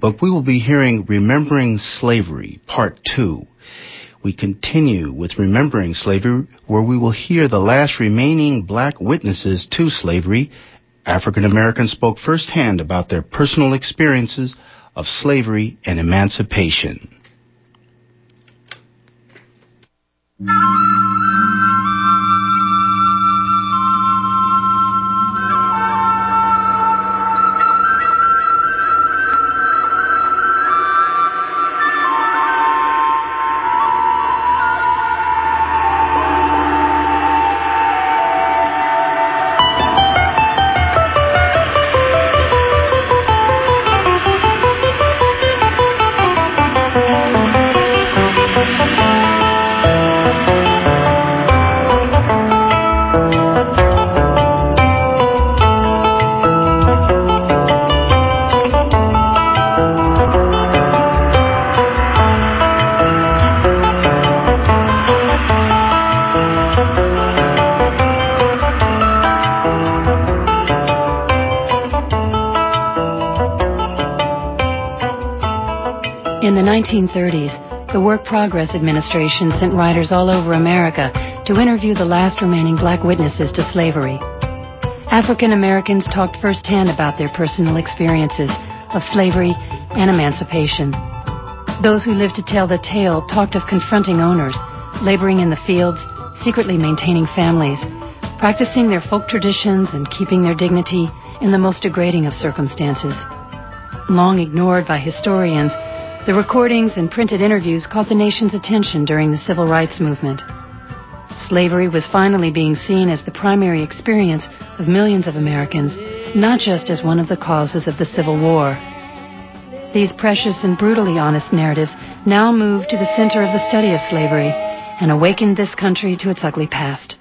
but we will be hearing Remembering Slavery, Part 2. We continue with Remembering Slavery, where we will hear the last remaining black witnesses to slavery. African Americans spoke firsthand about their personal experiences of slavery and emancipation. Progress Administration sent writers all over America to interview the last remaining black witnesses to slavery. African Americans talked firsthand about their personal experiences of slavery and emancipation. Those who lived to tell the tale talked of confronting owners, laboring in the fields, secretly maintaining families, practicing their folk traditions and keeping their dignity in the most degrading of circumstances. Long ignored by historians, the recordings and printed interviews caught the nation's attention during the civil rights movement. Slavery was finally being seen as the primary experience of millions of Americans, not just as one of the causes of the Civil War. These precious and brutally honest narratives now move to the center of the study of slavery and awakened this country to its ugly past.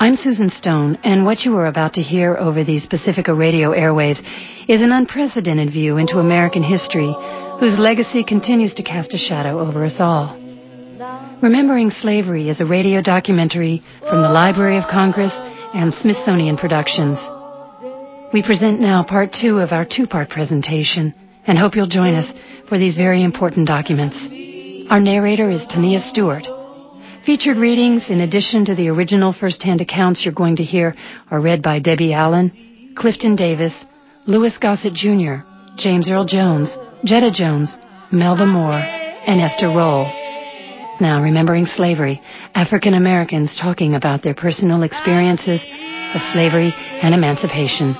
I'm Susan Stone, and what you are about to hear over these Pacifica radio airwaves is an unprecedented view into American history whose legacy continues to cast a shadow over us all. Remembering Slavery is a radio documentary from the Library of Congress and Smithsonian Productions. We present now part two of our two-part presentation and hope you'll join us for these very important documents. Our narrator is Tania Stewart. Featured readings, in addition to the original first-hand accounts you're going to hear, are read by Debbie Allen, Clifton Davis, Louis Gossett Jr., James Earl Jones, Jetta Jones, Melba Moore, and Esther Rolle. Now, remembering slavery, African Americans talking about their personal experiences of slavery and emancipation.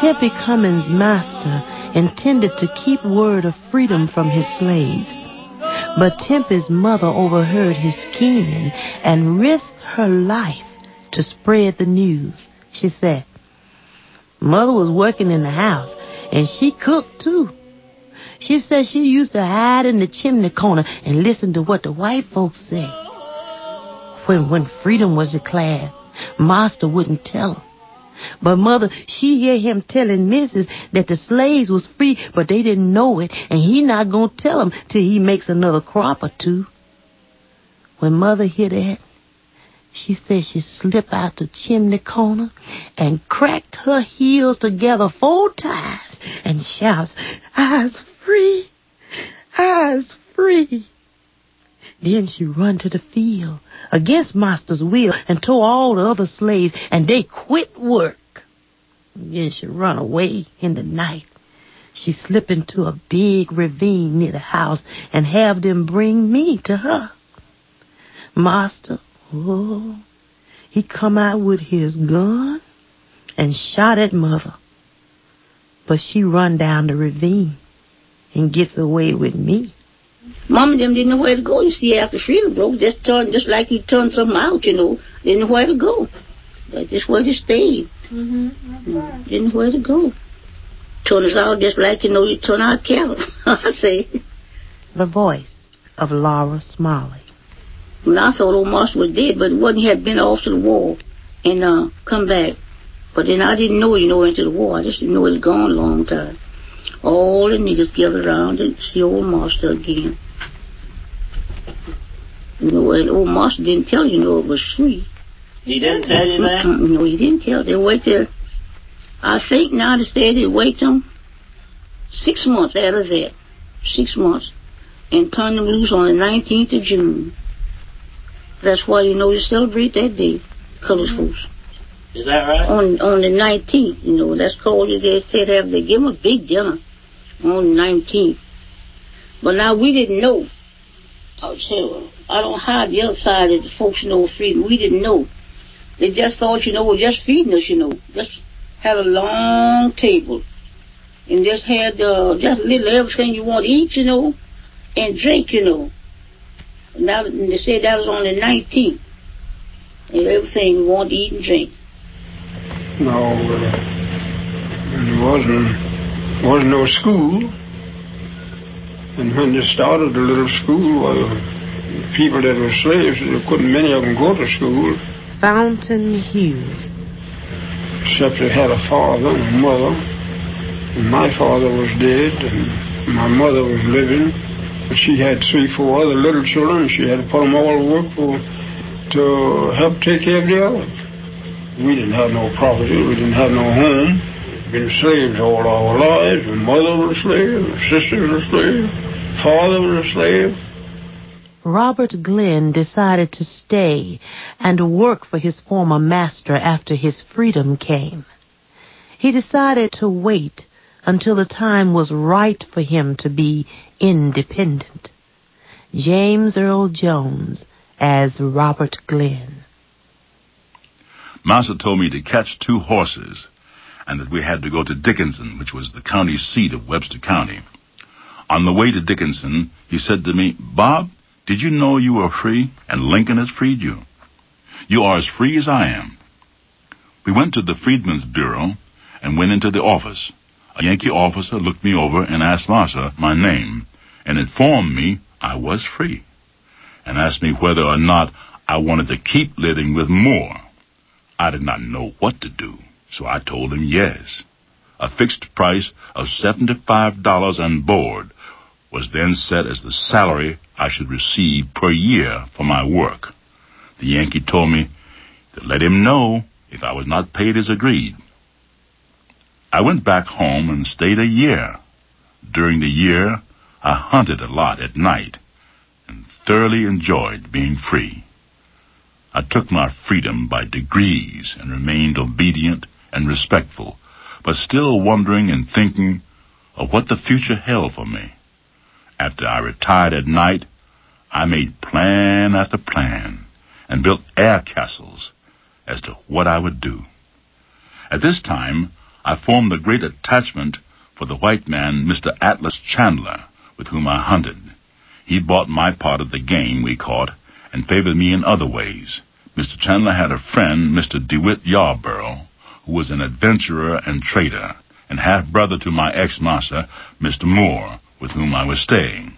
Tempie Cummins' master intended to keep word of freedom from his slaves. But Tempie's mother overheard his scheming and risked her life to spread the news. She said, Mother was working in the house and she cooked too. She said she used to hide in the chimney corner and listen to what the white folks say. When, when freedom was declared, Master wouldn't tell her. But mother, she hear him telling Mrs. that the slaves was free, but they didn't know it, and he not gonna tell them till he makes another crop or two. When mother hear that, she said she slipped out the chimney corner and cracked her heels together four times and shouts, I's free! I's free! Then she run to the field against master's will and told all the other slaves and they quit work. Then she run away in the night. She slip into a big ravine near the house and have them bring me to her. Master, oh, he come out with his gun and shot at mother. But she run down the ravine and gets away with me. Mom and them didn't know where to go, you see, after freedom broke. Just turned, just like he turned something out, you know. Didn't know where to go. That's just where they stayed. Mm-hmm. Didn't know where to go. Turn us out just like, you know, you turn out cattle, I say. The voice of Laura Smalley. When I thought old Master was dead, but wasn't he had been off to the war and uh, come back. But then I didn't know, you know, into the war. I just didn't know he was gone a long time. All the niggas gathered around to see old master again. You know, and old master didn't tell you, know, it was free. He didn't tell you that? No, he didn't tell. They waited. I think now they said they wait them six months out of that. Six months. And turn them loose on the 19th of June. That's why, you know, you celebrate that day, colors Mm-hmm. Is that right? On on the 19th, you know, that's called, they said have, they give them a big dinner on the 19th. But now we didn't know. I'll tell you, I don't hide the other side of the folks know freedom. We didn't know. They just thought, you know, we're just feeding us, you know. Just had a long table. And just had uh, just little everything you want to eat, you know, and drink, you know. Now they said that was on the 19th. And everything you want to eat and drink. No, there wasn't wasn't no school. And when they started the little school, well, people that were slaves, there couldn't many of them go to school, Fountain Hughes. except they had a father and a mother. And my father was dead, and my mother was living. But she had three, four other little children. She had to put them all to work for to help take care of the others. We didn't have no property. We didn't have no home. Been slaves all our lives. My mother was a slave. My sister was a slave. Father was a slave. Robert Glenn decided to stay and work for his former master after his freedom came. He decided to wait until the time was right for him to be independent. James Earl Jones as Robert Glenn. Master told me to catch two horses and that we had to go to Dickinson, which was the county seat of Webster County. On the way to Dickinson, he said to me, Bob, did you know you were free and Lincoln has freed you? You are as free as I am. We went to the Freedmen's Bureau and went into the office. A Yankee officer looked me over and asked Master my name and informed me I was free and asked me whether or not I wanted to keep living with Moore. I did not know what to do, so I told him yes. A fixed price of $75 and board was then set as the salary I should receive per year for my work. The Yankee told me to let him know if I was not paid as agreed. I went back home and stayed a year. During the year, I hunted a lot at night and thoroughly enjoyed being free. I took my freedom by degrees and remained obedient and respectful, but still wondering and thinking of what the future held for me. After I retired at night, I made plan after plan and built air castles as to what I would do. At this time, I formed a great attachment for the white man, Mr. Atlas Chandler, with whom I hunted. He bought my part of the game we caught and favored me in other ways. Mr. Chandler had a friend, Mr. DeWitt Yarborough, who was an adventurer and trader, and half brother to my ex-master, Mr. Moore, with whom I was staying.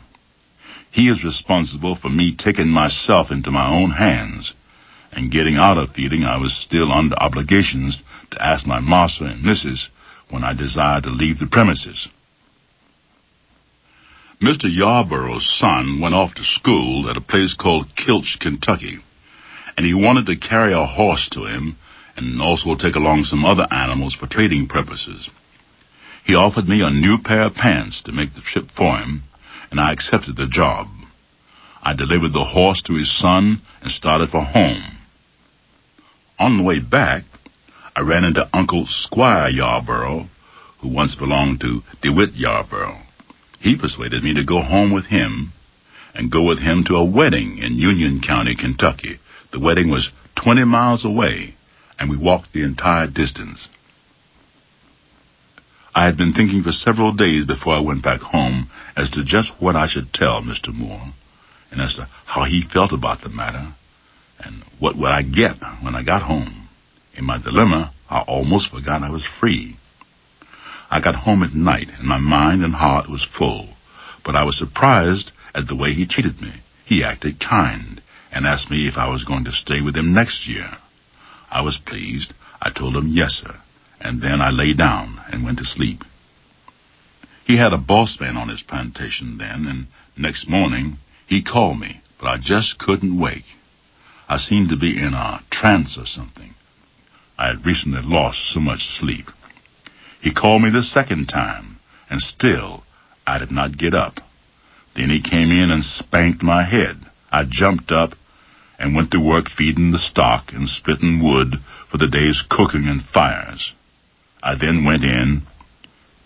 He is responsible for me taking myself into my own hands and getting out of feeling I was still under obligations to ask my master and missus when I desired to leave the premises. Mr. Yarborough's son went off to school at a place called Kilch, Kentucky, and he wanted to carry a horse to him and also take along some other animals for trading purposes. He offered me a new pair of pants to make the trip for him, and I accepted the job. I delivered the horse to his son and started for home. On the way back, I ran into Uncle Squire Yarborough, who once belonged to DeWitt Yarborough. He persuaded me to go home with him and go with him to a wedding in Union County, Kentucky. The wedding was 20 miles away, and we walked the entire distance. I had been thinking for several days before I went back home as to just what I should tell Mr. Moore, and as to how he felt about the matter, and what would I get when I got home. In my dilemma, I almost forgot I was free. I got home at night, and my mind and heart was full, but I was surprised at the way he treated me. He acted kind, and asked me if I was going to stay with him next year. I was pleased. I told him yes, sir, and then I lay down and went to sleep. He had a boss man on his plantation then, and next morning he called me, but I just couldn't wake. I seemed to be in a trance or something. I had recently lost so much sleep. He called me the second time, and still I did not get up. Then he came in and spanked my head. I jumped up and went to work feeding the stock and splitting wood for the day's cooking and fires. I then went in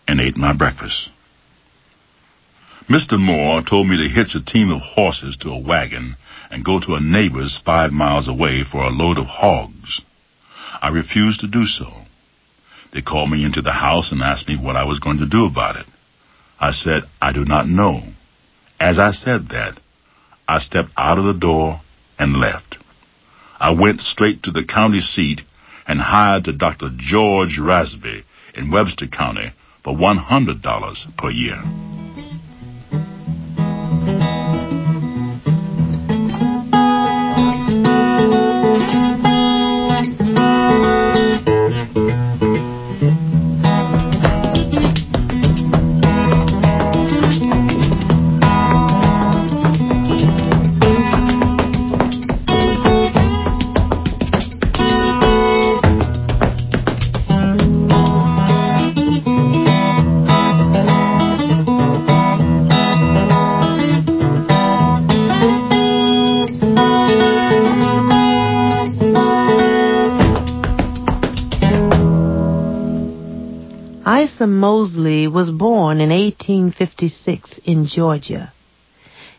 and ate my breakfast. Mr. Moore told me to hitch a team of horses to a wagon and go to a neighbor's five miles away for a load of hogs. I refused to do so. They called me into the house and asked me what I was going to do about it. I said, I do not know. As I said that, I stepped out of the door and left. I went straight to the county seat and hired to Dr. George Rasby in Webster County for $100 per year. Was born in 1856 in Georgia.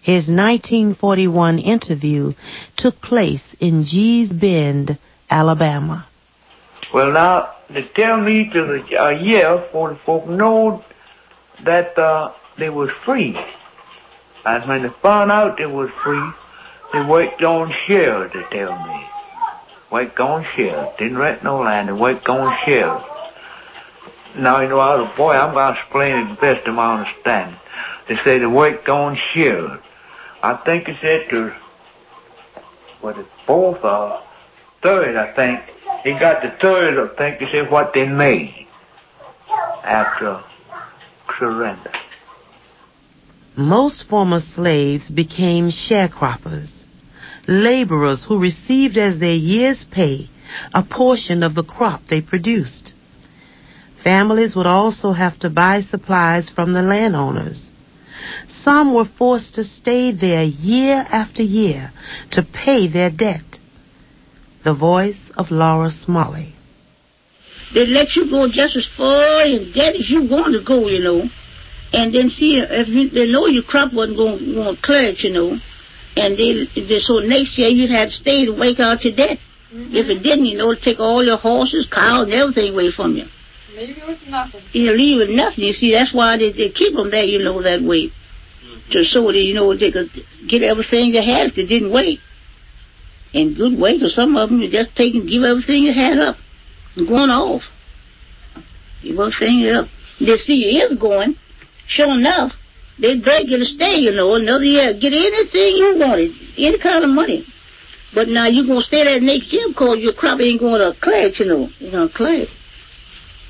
His 1941 interview took place in Gee's Bend, Alabama. Well, now, they tell me to the a year for the folk know that uh, they was free. And when they found out they was free, they worked on shares, they tell me. Worked on shares. Didn't rent no land, they worked on shares. Now, you know, I was a boy, I'm going to explain it best of my understanding. They say the work on shares. I think it said to, was it fourth or third, I think. He got the third, I think they said what they made after surrender. Most former slaves became sharecroppers, laborers who received as their year's pay a portion of the crop they produced. Families would also have to buy supplies from the landowners. Some were forced to stay there year after year to pay their debt. The voice of Laura Smalley. They let you go just as far in debt as you want to go, you know. And then see if you, they know your crop wasn't going to clear you know. And they, they so next year you'd have to stay to wake out your debt. If it mm-hmm. didn't, you know, take all your horses, cows, and everything away from you. Leave you with nothing. You leave with nothing. You see, that's why they, they keep them there, you know, that way. Mm-hmm. To so that, you know, they could get everything they had if they didn't wait. And good wait, or some of them you just take and give everything you had up and going off. Give everything up. They see you is going. Sure enough, they drag you to stay, you know, another year. Get anything you wanted, any kind of money. But now you're going to stay there next year because your crop ain't going to clear it, you know. It's going to clear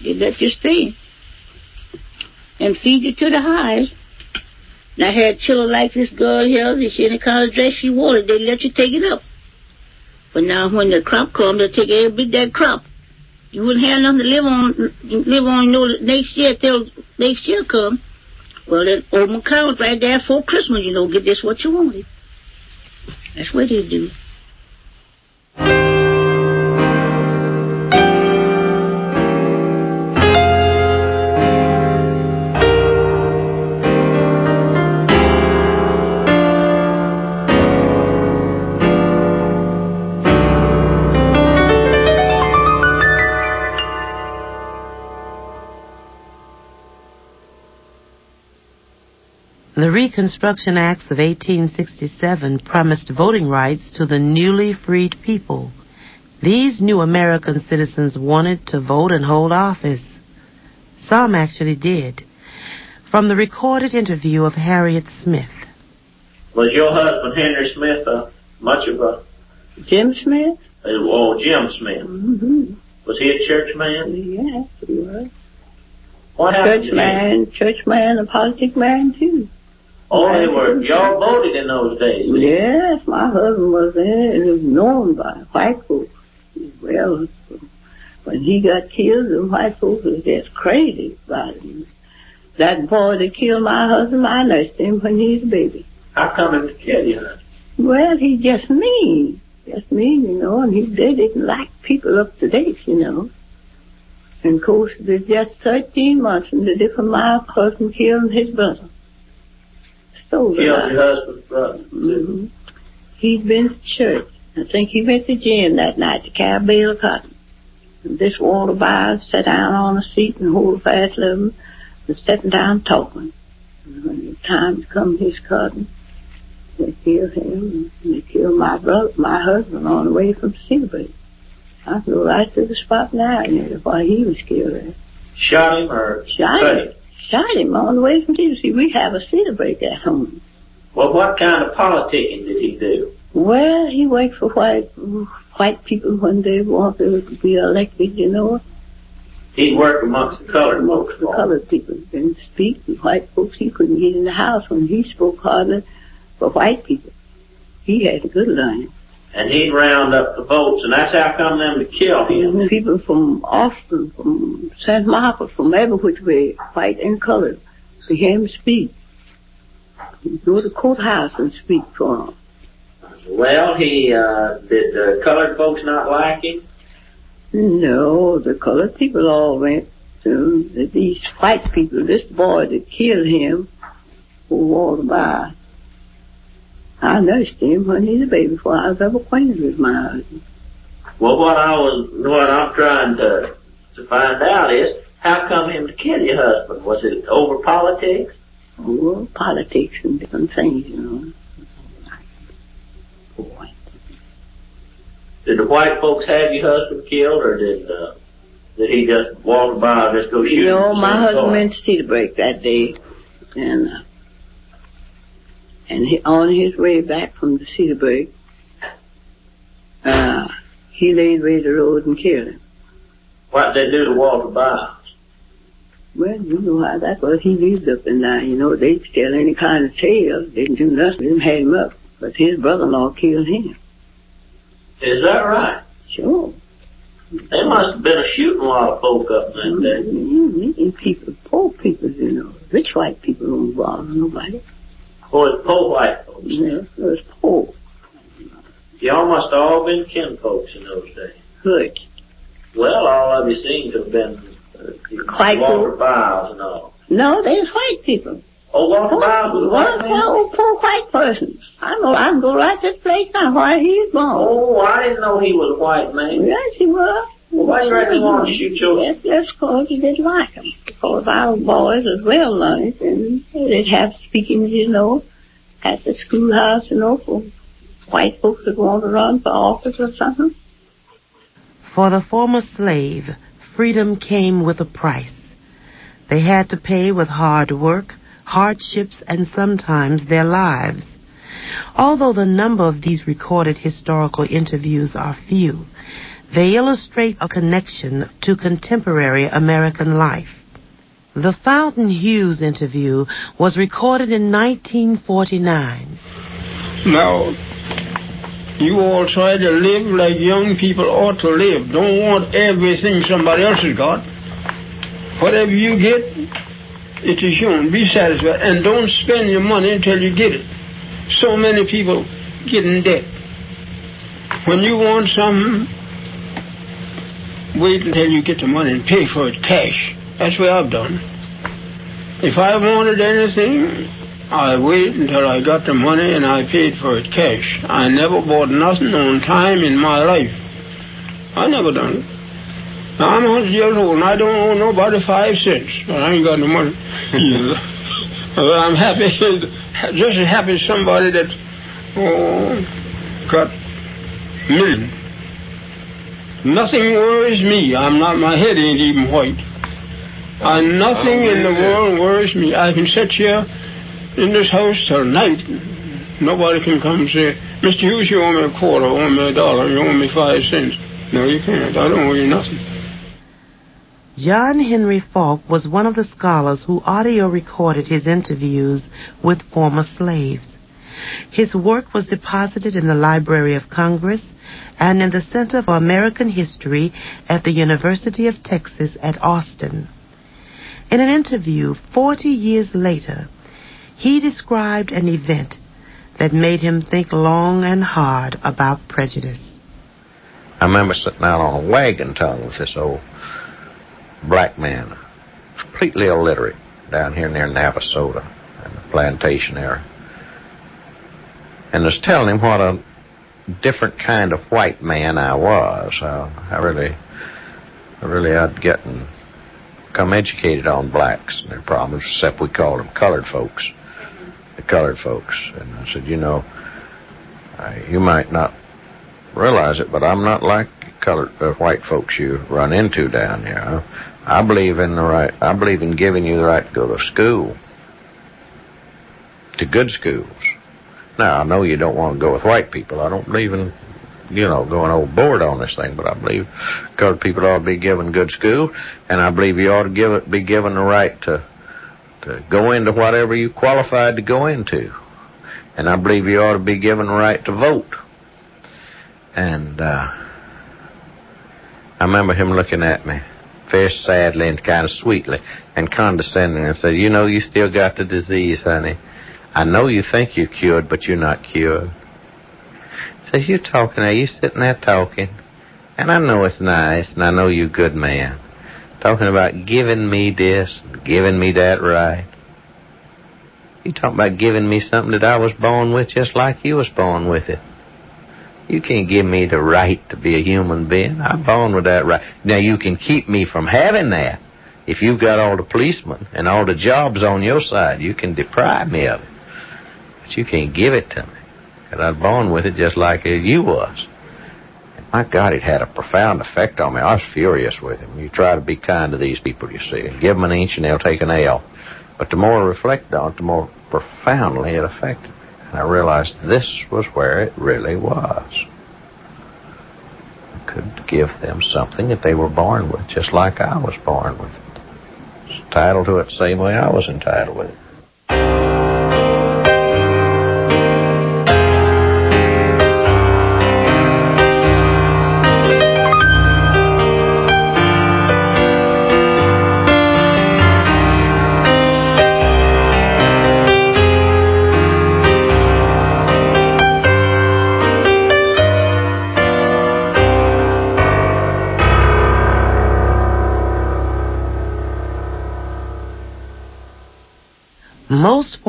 They let you stay and feed you to the highest. And I had children like this girl here, this any kind of dress she wanted, they let you take it up. But now when the crop comes, they take every bit that crop. You wouldn't have nothing to live on, live on, know, next year till next year come. Well, that open account right there for Christmas, you know, get this what you wanted. That's what they do. The Reconstruction Acts of 1867 promised voting rights to the newly freed people. These new American citizens wanted to vote and hold office. Some actually did. From the recorded interview of Harriet Smith. Was your husband Henry Smith uh, much of a Jim Smith? oh Jim Smith? Mm-hmm. Was he a church man? Yes, he was. What happened church man, church man, a politic man too. Oh, they were, y'all voted in those days. Yes, my husband was there and was known by white folks. Well, when he got killed, the white folks was just crazy about him. That boy that killed my husband, I nursed him when he was a baby. How come him to kill you? Well, he just mean. Just mean, you know, and he they didn't like people up to date, you know. And of course, there's just 13 months and the different my husband killed his brother. Stole the Killed your husband's brother. hmm He'd been to church. I think he went to gym that night to carry a bale of cotton. And this Walter Byers sat down on a seat and hold fast of him and sitting down talking. And when the time come his cotton, they killed him and they killed my brother, my husband on the way from Cedarburg. I go right to the spot now and why he was killed. Shot him or Shot him. Shot him on the way from Cedarburg. We have a Cedarburg at home. Well, what kind of politicking did he do? Well, he worked for white white people when they wanted to be elected, you know, He worked amongst the colored amongst folks. the colored people. Didn't speak to white folks. He couldn't get in the house when he spoke hardly for white people. He had a good line. And he'd round up the votes, and that's how come them to kill him. People from Austin, from St. Marcos, from every which way, white and colored, to hear him speak. He'd go to the courthouse and speak for him. Well, he, uh, did the colored folks not like him? No, the colored people all went to these white people. This boy that killed him, who walked by. I nursed him when he was a baby before I was ever acquainted with my husband. Well, what I was, what I'm trying to, to find out is, how come him to kill your husband? Was it over politics? Oh, politics and different things, you know. Boy. Did the white folks have your husband killed, or did, uh, did he just walk by and just go shoot You know, my husband car? went to Cedar Break that day, and uh, and he, on his way back from the Cedar Break, uh, he laid way the road and killed him. What did they do to Walter Byers? Well, you know how that was. He lived up in there. You know, they'd tell any kind of tale. They didn't do nothing. Didn't have him up. But his brother-in-law killed him. Is that right? Sure. They must have been a shooting a lot of folk up in that day. Mm, Meeting people, poor people, you know. Rich white people don't bother nobody. Boy, it's poor white folks. It was poor. Y'all must all been kinfolks in those days. Hurt. Well, all of you seem to have been uh, White Walter. Byers and all. No, there's white people. Oh, Walter Byers was a white man? poor, poor white person. I know. I can go right to this place now where he's born. Oh, I didn't know he was a white man. Yes, he was. Well, why you reckon he wanted to shoot your... Yes, that's because he didn't like him. Because our boys as well learned and they'd have speakings, you know, at the schoolhouse, you know, for white folks that want to run for office or something. For the former slave, freedom came with a price. They had to pay with hard work, hardships, and sometimes their lives. Although the number of these recorded historical interviews are few, they illustrate a connection to contemporary American life. The Fountain Hughes interview was recorded in 1949. Now, you all try to live like young people ought to live. Don't want everything somebody else has got. Whatever you get, it is yours. Be satisfied. And don't spend your money until you get it. So many people get in debt. When you want something, wait until you get the money and pay for it cash. That's what I've done. If I wanted anything, I waited until I got the money and I paid for it cash. I never bought nothing on time in my life. I never done it. Now I'm 100 years old and I don't owe nobody five cents. I ain't got no money either. I'm happy, just as happy as somebody that oh, got million. Nothing worries me. I'm not. My head ain't even white. Uh, nothing in the world worries me. I can sit here in this house till night. Nobody can come and say, Mr. Hughes, you owe me a quarter, you owe me a dollar, you owe me five cents. No, you can't. I don't owe you nothing. John Henry Faulk was one of the scholars who audio recorded his interviews with former slaves. His work was deposited in the Library of Congress and in the Center for American History at the University of Texas at Austin. In an interview 40 years later, he described an event that made him think long and hard about prejudice. I remember sitting out on a wagon tongue with this old black man, completely illiterate, down here near Navasota in the plantation area. And was telling him what a different kind of white man I was. I, I really, I really I'd gotten come educated on blacks and their problems, except we called them colored folks, the colored folks. And I said, you know, I, you might not realize it, but I'm not like colored uh, white folks you run into down here. I believe in the right. I believe in giving you the right to go to school, to good schools. Now I know you don't want to go with white people. I don't believe in, you know, going overboard on this thing. But I believe colored people ought to be given good school, and I believe you ought to give it, be given the right to to go into whatever you qualified to go into, and I believe you ought to be given the right to vote. And uh, I remember him looking at me very sadly and kind of sweetly and condescending and said, You know, you still got the disease, honey. I know you think you're cured, but you're not cured. Says, You're talking there, you sitting there talking. And I know it's nice, and I know you're a good man. Talking about giving me this, giving me that right. You talking about giving me something that I was born with just like you was born with it. You can't give me the right to be a human being. I'm born with that right. Now, you can keep me from having that. If you've got all the policemen and all the jobs on your side, you can deprive me of it. But you can't give it to me. Because I was born with it just like you was. And my God, it had a profound effect on me. I was furious with him. You try to be kind to these people, you see. Give them an inch and they'll take an L. But the more I reflect on it, the more profoundly it affected me. And I realized this was where it really was. I could give them something that they were born with, just like I was born with it. It's entitled to it the same way I was entitled with it.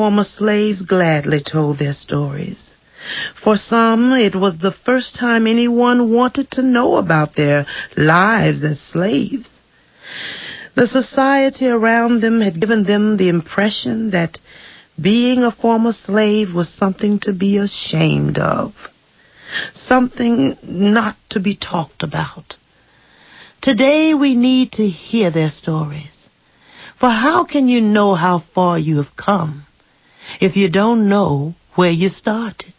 Former slaves gladly told their stories. For some, it was the first time anyone wanted to know about their lives as slaves. The society around them had given them the impression that being a former slave was something to be ashamed of, something not to be talked about. Today we need to hear their stories. For how can you know how far you have come if you don't know where you started?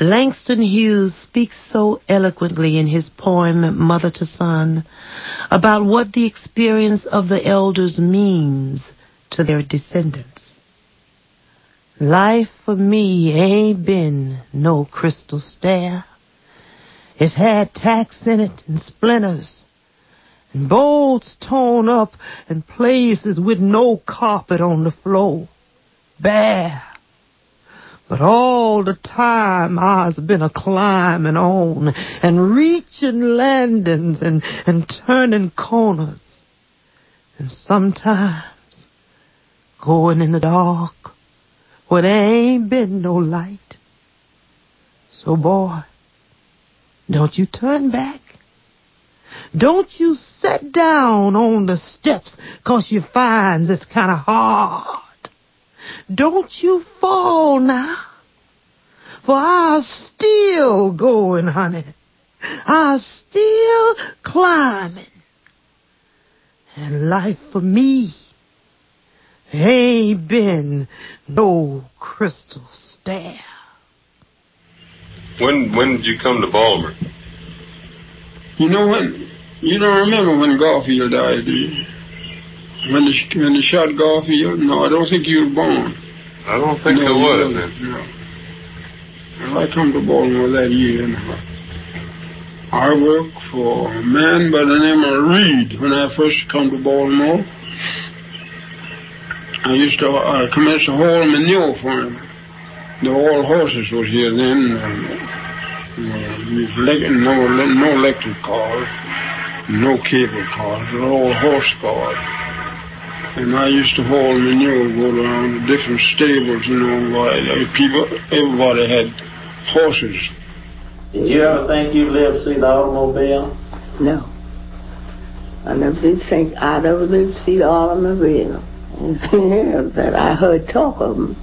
Langston Hughes speaks so eloquently in his poem Mother to Son about what the experience of the elders means to their descendants. Life for me ain't been no crystal stair. It's had tacks in it and splinters and bolts torn up and places with no carpet on the floor. Bare. But all the time I's been a climbing on and reaching landings and, and turning corners. And sometimes going in the dark where there ain't been no light. So boy, don't you turn back. Don't you sit down on the steps 'cause you finds it's kind of hard. Don't you fall now. For I'm still going, honey. I'm still climbing. And life for me ain't been no crystal stair. When when did you come to Baltimore? You know what? You don't remember when Garfield died, do you? When the, when they shot Garfield? No, I don't think you were born. I don't think no, there was. No, no. Well, I come to Baltimore that year, and I worked for a man by the name of Reed when I first come to Baltimore. I used to, I commenced to haul manure for him. The old horses was here then. Uh, no, no electric cars, no cable cars, but all horse cars. And I used to haul manure, go around the different stables, you know, why people, everybody had horses. Did you ever think you'd live to see the automobile? No. I never did think I'd ever live to see the automobile. and that I heard talk of them.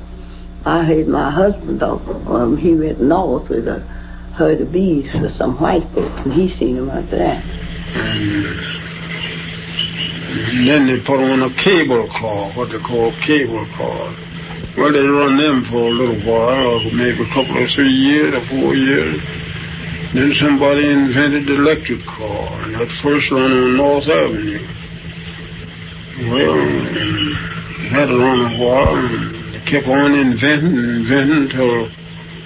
I heard my husband talk of them. He went north with a herd of bees for some white folks, and he seen them out there. And then they put on a cable car, what they call cable car. Well, they run them for a little while, or maybe a couple of three years or four years. Then somebody invented the electric car, and that first run on North Avenue. Well, had it run a while, and they kept on inventing and inventing until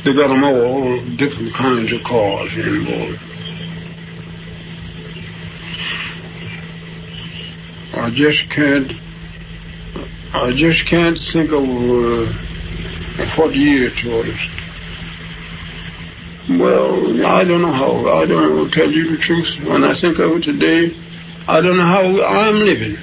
they got them all different kinds of cars involved. I just can't. I just can't think of uh, what year it was. Well, I don't know how. I don't know, tell you the truth. When I think of it today, I don't know how I'm living.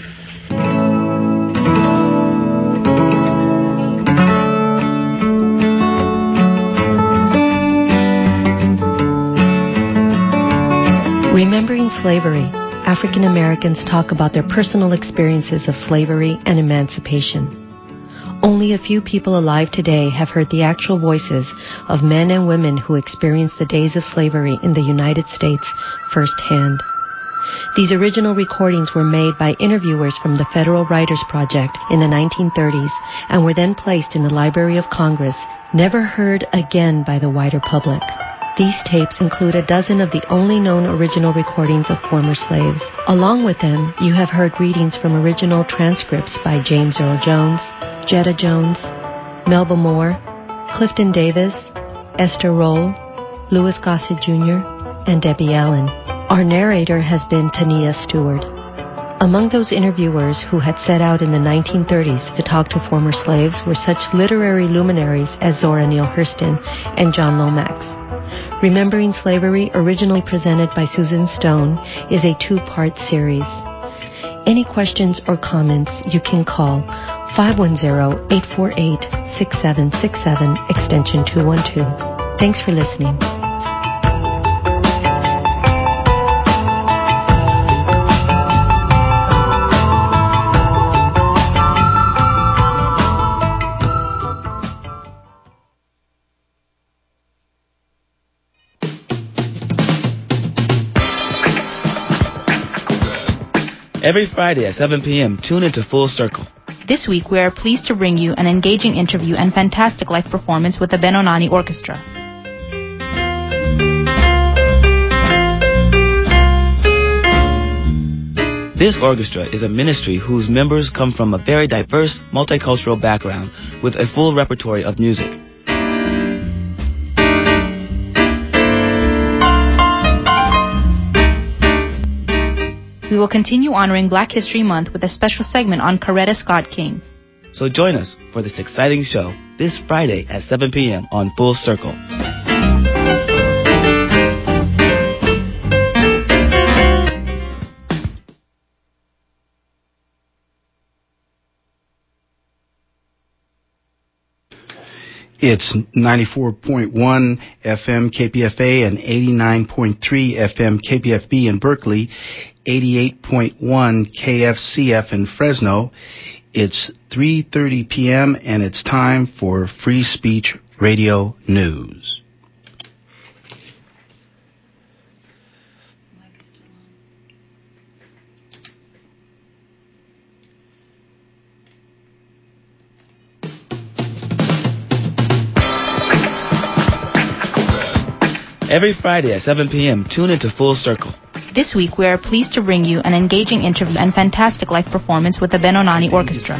Remembering slavery, African Americans talk about their personal experiences of slavery and emancipation. Only a few people alive today have heard the actual voices of men and women who experienced the days of slavery in the United States firsthand. These original recordings were made by interviewers from the Federal Writers Project in the 1930s and were then placed in the Library of Congress, never heard again by the wider public. These tapes include a dozen of the only known original recordings of former slaves. Along with them, you have heard readings from original transcripts by James Earl Jones, Jetta Jones, Melba Moore, Clifton Davis, Esther Rolle, Louis Gossett Jr., and Debbie Allen. Our narrator has been Tania Stewart. Among those interviewers who had set out in the 1930s to talk to former slaves were such literary luminaries as Zora Neale Hurston and John Lomax. Remembering Slavery, originally presented by Susan Stone, is a two-part series. Any questions or comments, you can call 510-848-6767, extension 212. Thanks for listening. Every Friday at 7 p.m., tune into Full Circle. This week, we are pleased to bring you an engaging interview and fantastic live performance with the Benonani Orchestra. This orchestra is a ministry whose members come from a very diverse, multicultural background with a full repertoire of music. We will continue honoring Black History Month with a special segment on Coretta Scott King. So join us for this exciting show this Friday at 7 p.m. on Full Circle. It's 94.1 FM KPFA and 89.3 FM KPFB in Berkeley, 88.1 KFCF in Fresno. It's 3:30 p.m. and it's time for Free Speech Radio News. Every Friday at 7 p.m., tune into Full Circle. This week, we are pleased to bring you an engaging interview and fantastic live performance with the Benonani Orchestra.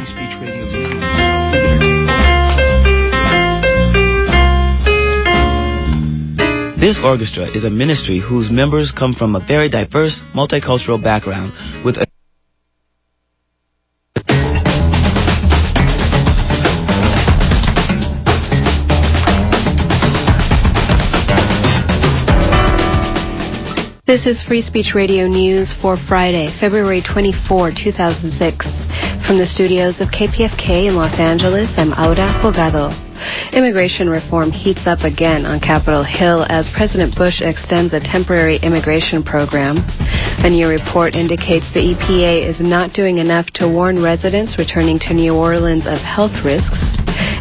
This orchestra is a ministry whose members come from a very diverse, multicultural background with a This is Free Speech Radio News for Friday, February 24, 2006. From the studios of KPFK in Los Angeles, I'm Aura Bogado. Immigration reform heats up again on Capitol Hill as President Bush extends a temporary immigration program. A new report indicates the EPA is not doing enough to warn residents returning to New Orleans of health risks.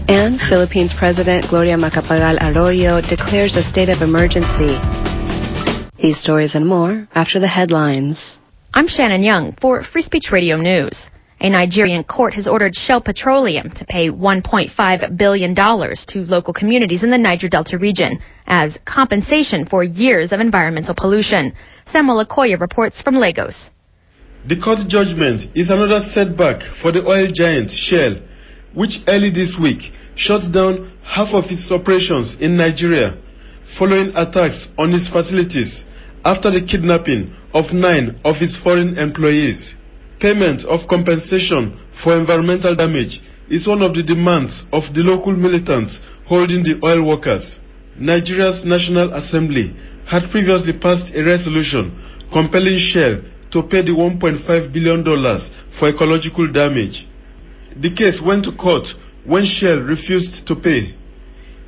And Philippines President Gloria Macapagal Arroyo declares a state of emergency. These stories and more after the headlines. I'm Shannon Young for Free Speech Radio News. A Nigerian court has ordered Shell Petroleum to pay $1.5 billion to local communities in the Niger Delta region as compensation for years of environmental pollution. Sam Olukoya reports from Lagos. The court judgment is another setback for the oil giant Shell, which early this week shut down half of its operations in Nigeria following attacks on its facilities after the kidnapping of nine of its foreign employees. Payment of compensation for environmental damage is one of the demands of the local militants holding the oil workers. Nigeria's National Assembly had previously passed a resolution compelling Shell to pay the $1.5 billion for ecological damage. The case went to court when Shell refused to pay.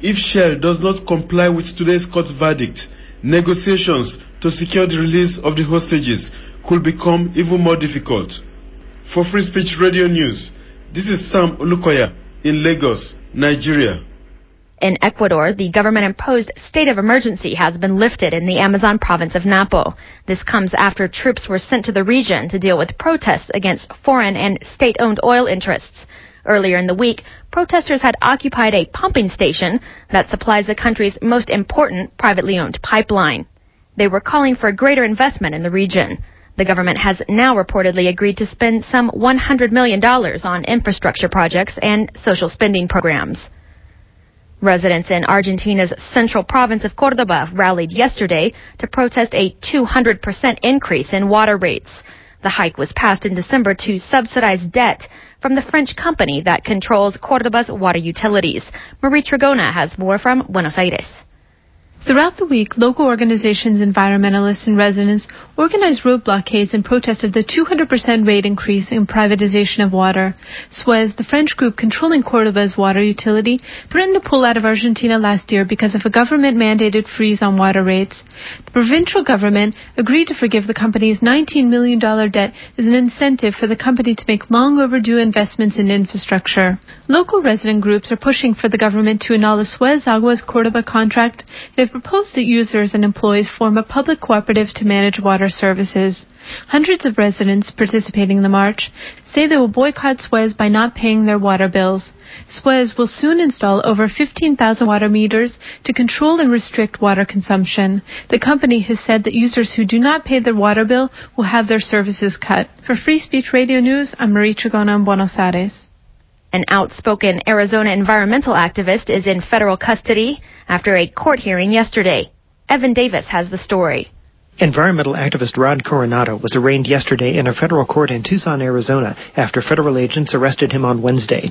If Shell does not comply with today's court verdict, negotiations to secure the release of the hostages could become even more difficult. For Free Speech Radio News, this is Sam Olukoya in Lagos, Nigeria. In Ecuador, the government imposed state of emergency has been lifted in the Amazon province of Napo. This comes after troops were sent to the region to deal with protests against foreign and state owned oil interests. Earlier in the week, protesters had occupied a pumping station that supplies the country's most important privately owned pipeline. They were calling for greater investment in the region. The government has now reportedly agreed to spend some $100 million on infrastructure projects and social spending programs. Residents in Argentina's central province of Cordoba rallied yesterday to protest a 200% increase in water rates. The hike was passed in December to subsidize debt from the French company that controls Cordoba's water utilities. Marie Trigona has more from Buenos Aires. Throughout the week, local organizations, environmentalists, and residents organized road blockades in protest of the 200% rate increase in privatization of water. Suez, the French group controlling Cordoba's water utility, threatened to pull out of Argentina last year because of a government-mandated freeze on water rates. The provincial government agreed to forgive the company's $19 million debt as an incentive for the company to make long overdue investments in infrastructure. Local resident groups are pushing for the government to annul the Suez Aguas Cordoba contract. They've proposed that users and employees form a public cooperative to manage water services. Hundreds of residents participating in the march say they will boycott Suez by not paying their water bills. Suez will soon install over 15,000 water meters to control and restrict water consumption. The company has said that users who do not pay their water bill will have their services cut. For Free Speech Radio News, I'm Marie Trigona in Buenos Aires. An outspoken Arizona environmental activist is in federal custody after a court hearing yesterday. Evan Davis has the story. Environmental activist Rod Coronado was arraigned yesterday in a federal court in Tucson, Arizona, after federal agents arrested him on Wednesday.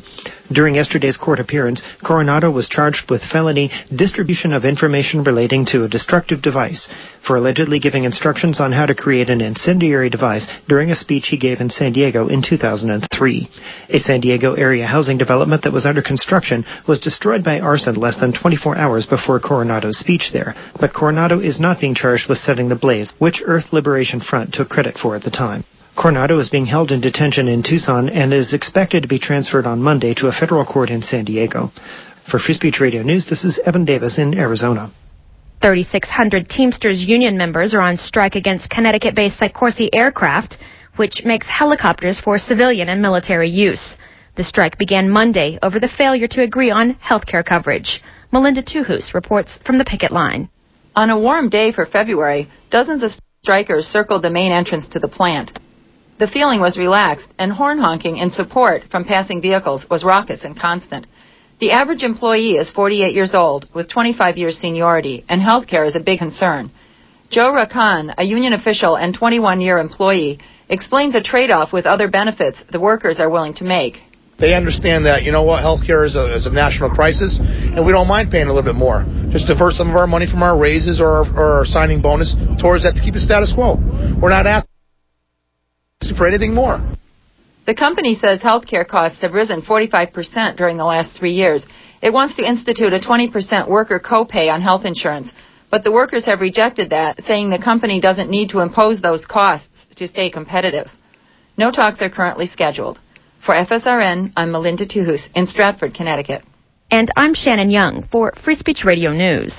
During yesterday's court appearance, Coronado was charged with felony distribution of information relating to a destructive device for allegedly giving instructions on how to create an incendiary device during a speech he gave in San Diego in 2003. A San Diego area housing development that was under construction was destroyed by arson less than 24 hours before Coronado's speech there, but Coronado is not being charged with setting the blaze, which Earth Liberation Front took credit for at the time. Coronado is being held in detention in Tucson and is expected to be transferred on Monday to a federal court in San Diego. For Free Speech Radio News, this is Evan Davis in Arizona. 3,600 Teamsters union members are on strike against Connecticut-based Sikorsky Aircraft, which makes helicopters for civilian and military use. The strike began Monday over the failure to agree on health care coverage. Melinda Tuhus reports from the picket line. On a warm day for February, dozens of strikers circled the main entrance to the plant. The feeling was relaxed, and horn honking in support from passing vehicles was raucous and constant. The average employee is 48 years old, with 25 years seniority, and health care is a big concern. Joe Rakan, a union official and 21 year employee, explains a trade off with other benefits the workers are willing to make. They understand that, you know what, healthcare is a, is a national crisis, and we don't mind paying a little bit more. Just divert some of our money from our raises or our, or our signing bonus towards that to keep the status quo. We're not asking for anything more. The company says healthcare costs have risen 45% during the last three years. It wants to institute a 20% worker copay on health insurance, but the workers have rejected that, saying the company doesn't need to impose those costs to stay competitive. No talks are currently scheduled. For FSRN, I'm Melinda Tuhus in Stratford, Connecticut. And I'm Shannon Young for Free Speech Radio News.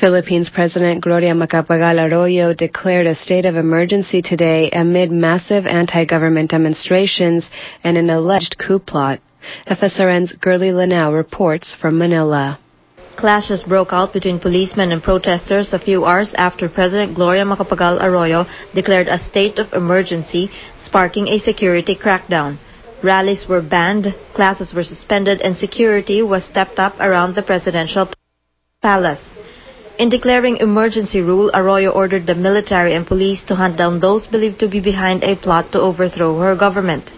Philippines President Gloria Macapagal Arroyo declared a state of emergency today amid massive anti-government demonstrations and an alleged coup plot. FSRN's Girlie Linao reports from Manila. Clashes broke out between policemen and protesters a few hours after President Gloria Macapagal Arroyo declared a state of emergency, sparking a security crackdown. Rallies were banned, classes were suspended, and security was stepped up around the presidential palace. In declaring emergency rule, Arroyo ordered the military and police to hunt down those believed to be behind a plot to overthrow her government.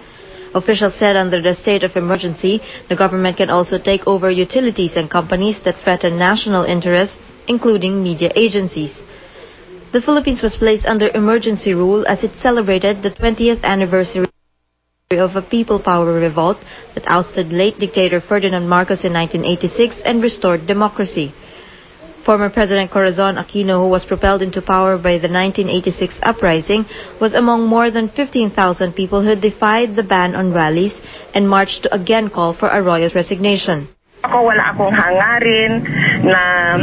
Officials said under the state of emergency, the government can also take over utilities and companies that threaten national interests, including media agencies. The Philippines was placed under emergency rule as it celebrated the 20th anniversary of a people power revolt that ousted late dictator Ferdinand Marcos in 1986 and restored democracy. Former President Corazon Aquino, who was propelled into power by the 1986 uprising, was among more than 15,000 people who defied the ban on rallies and marched to again call for Arroyo's resignation. Ako wala akong hangarin na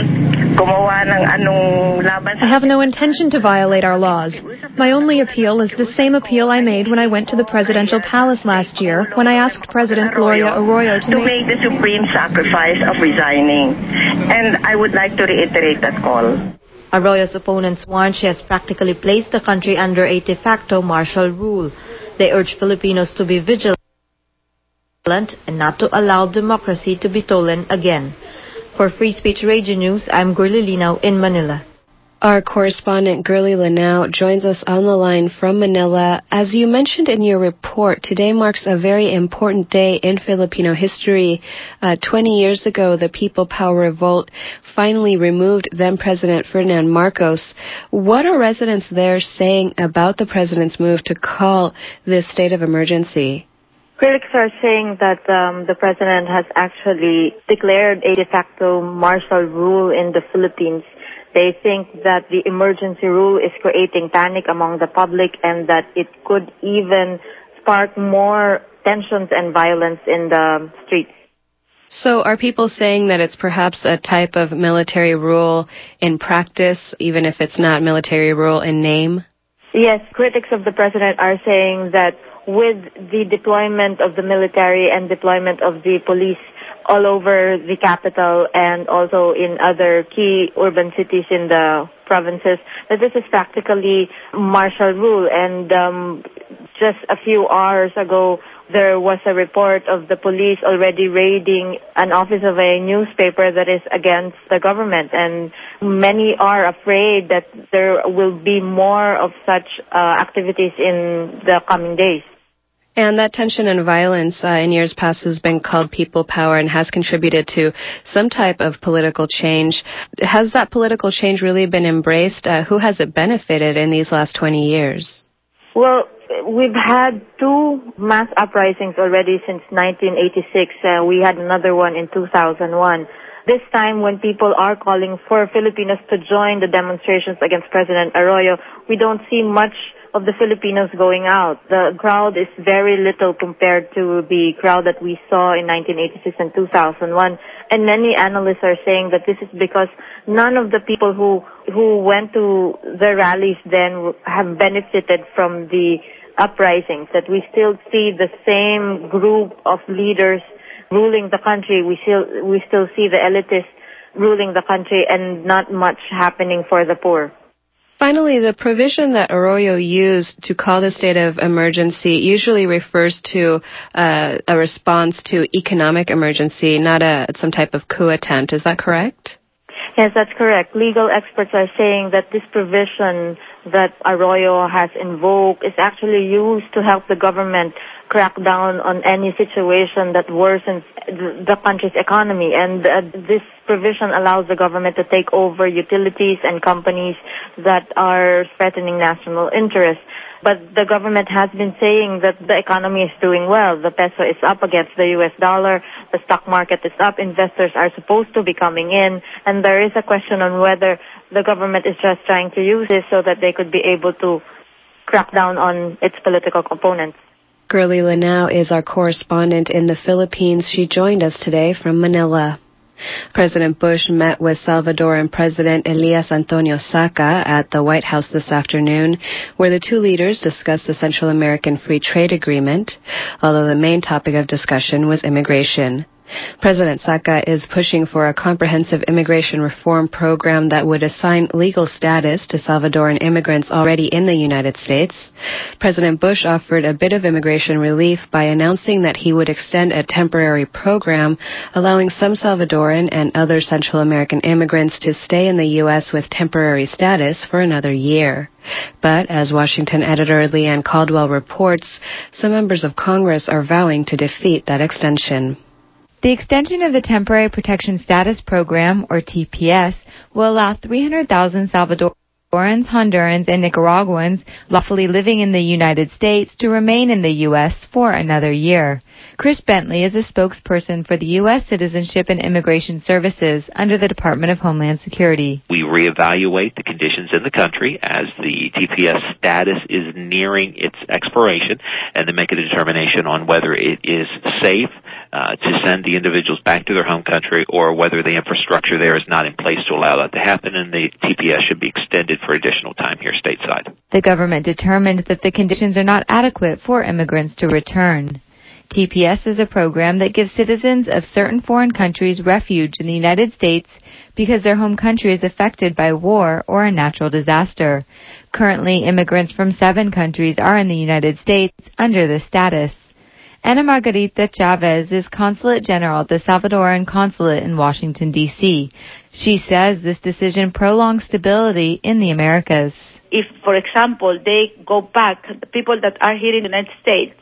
gumawa ng anong laban I have no intention to violate our laws. My only appeal is the same appeal I made when I went to the presidential palace last year when I asked President Gloria Arroyo to, to make the supreme sacrifice of resigning. And I would like to reiterate that call. Arroyo's opponents warn she has practically placed the country under a de facto martial rule. They urge Filipinos to be vigilant and not to allow democracy to be stolen again. For Free Speech Radio News, I'm Girlie Linao in Manila. Our correspondent Girlie Linao joins us on the line from Manila. As you mentioned in your report, today marks a very important day in Filipino history. Uh, 20 years ago, the People Power Revolt finally removed then President Ferdinand Marcos. What are residents there saying about the president's move to call this state of emergency? Critics are saying that um, the president has actually declared a de facto martial rule in the Philippines. They think that the emergency rule is creating panic among the public and that it could even spark more tensions and violence in the streets. So are people saying that it's perhaps a type of military rule in practice, even if it's not military rule in name? Yes, critics of the president are saying that with the deployment of the military and deployment of the police all over the capital and also in other key urban cities in the provinces, that this is practically martial rule. And um, just a few hours ago, there was a report of the police already raiding an office of a newspaper that is against the government. And many are afraid that there will be more of such uh, activities in the coming days. And that tension and violence uh, in years past has been called people power and has contributed to some type of political change. Has that political change really been embraced? Uh, who has it benefited in these last 20 years? Well, we've had two mass uprisings already since 1986. Uh, we had another one in 2001. This time when people are calling for Filipinos to join the demonstrations against President Arroyo, we don't see much of the Filipinos going out. The crowd is very little compared to the crowd that we saw in 1986 and 2001. And many analysts are saying that this is because none of the people who who went to the rallies then have benefited from the uprisings, that we still see the same group of leaders ruling the country. We still, we still see the elitists ruling the country and not much happening for the poor. Finally, the provision that Arroyo used to call the state of emergency usually refers to uh, a response to economic emergency, not a some type of coup attempt. Is that correct? Yes, that's correct. Legal experts are saying that this provision that Arroyo has invoked is actually used to help the government crack down on any situation that worsens the country's economy. And uh, this provision allows the government to take over utilities and companies that are threatening national interests. But the government has been saying that the economy is doing well. The peso is up against the US dollar. The stock market is up. Investors are supposed to be coming in. And there is a question on whether the government is just trying to use this so that they could be able to crack down on its political opponents. Girlie Linao is our correspondent in the Philippines. She joined us today from Manila. President Bush met with Salvadoran President Elias Antonio Saca at the White House this afternoon, where the two leaders discussed the Central American Free Trade Agreement, although the main topic of discussion was immigration. President Saca is pushing for a comprehensive immigration reform program that would assign legal status to Salvadoran immigrants already in the United States. President Bush offered a bit of immigration relief by announcing that he would extend a temporary program allowing some Salvadoran and other Central American immigrants to stay in the U.S. with temporary status for another year. But as Washington editor Leigh Ann Caldwell reports, some members of Congress are vowing to defeat that extension. The extension of the Temporary Protection Status Program, or TPS, will allow 300,000 Salvadorans, Hondurans, and Nicaraguans lawfully living in the United States to remain in the U.S. for another year. Chris Bentley is a spokesperson for the U.S. Citizenship and Immigration Services under the Department of Homeland Security. We reevaluate the conditions in the country as the TPS status is nearing its expiration and then make a determination on whether it is safe Uh, to send the individuals back to their home country or whether the infrastructure there is not in place to allow that to happen and the TPS should be extended for additional time here stateside. The government determined that the conditions are not adequate for immigrants to return. TPS is a program that gives citizens of certain foreign countries refuge in the United States because their home country is affected by war or a natural disaster. Currently, immigrants from seven countries are in the United States under this status. Ana Margarita Chavez is Consulate General at the Salvadoran Consulate in Washington, D.C. She says this decision prolongs stability in the Americas. If, for example, they go back, the people that are here in the United States,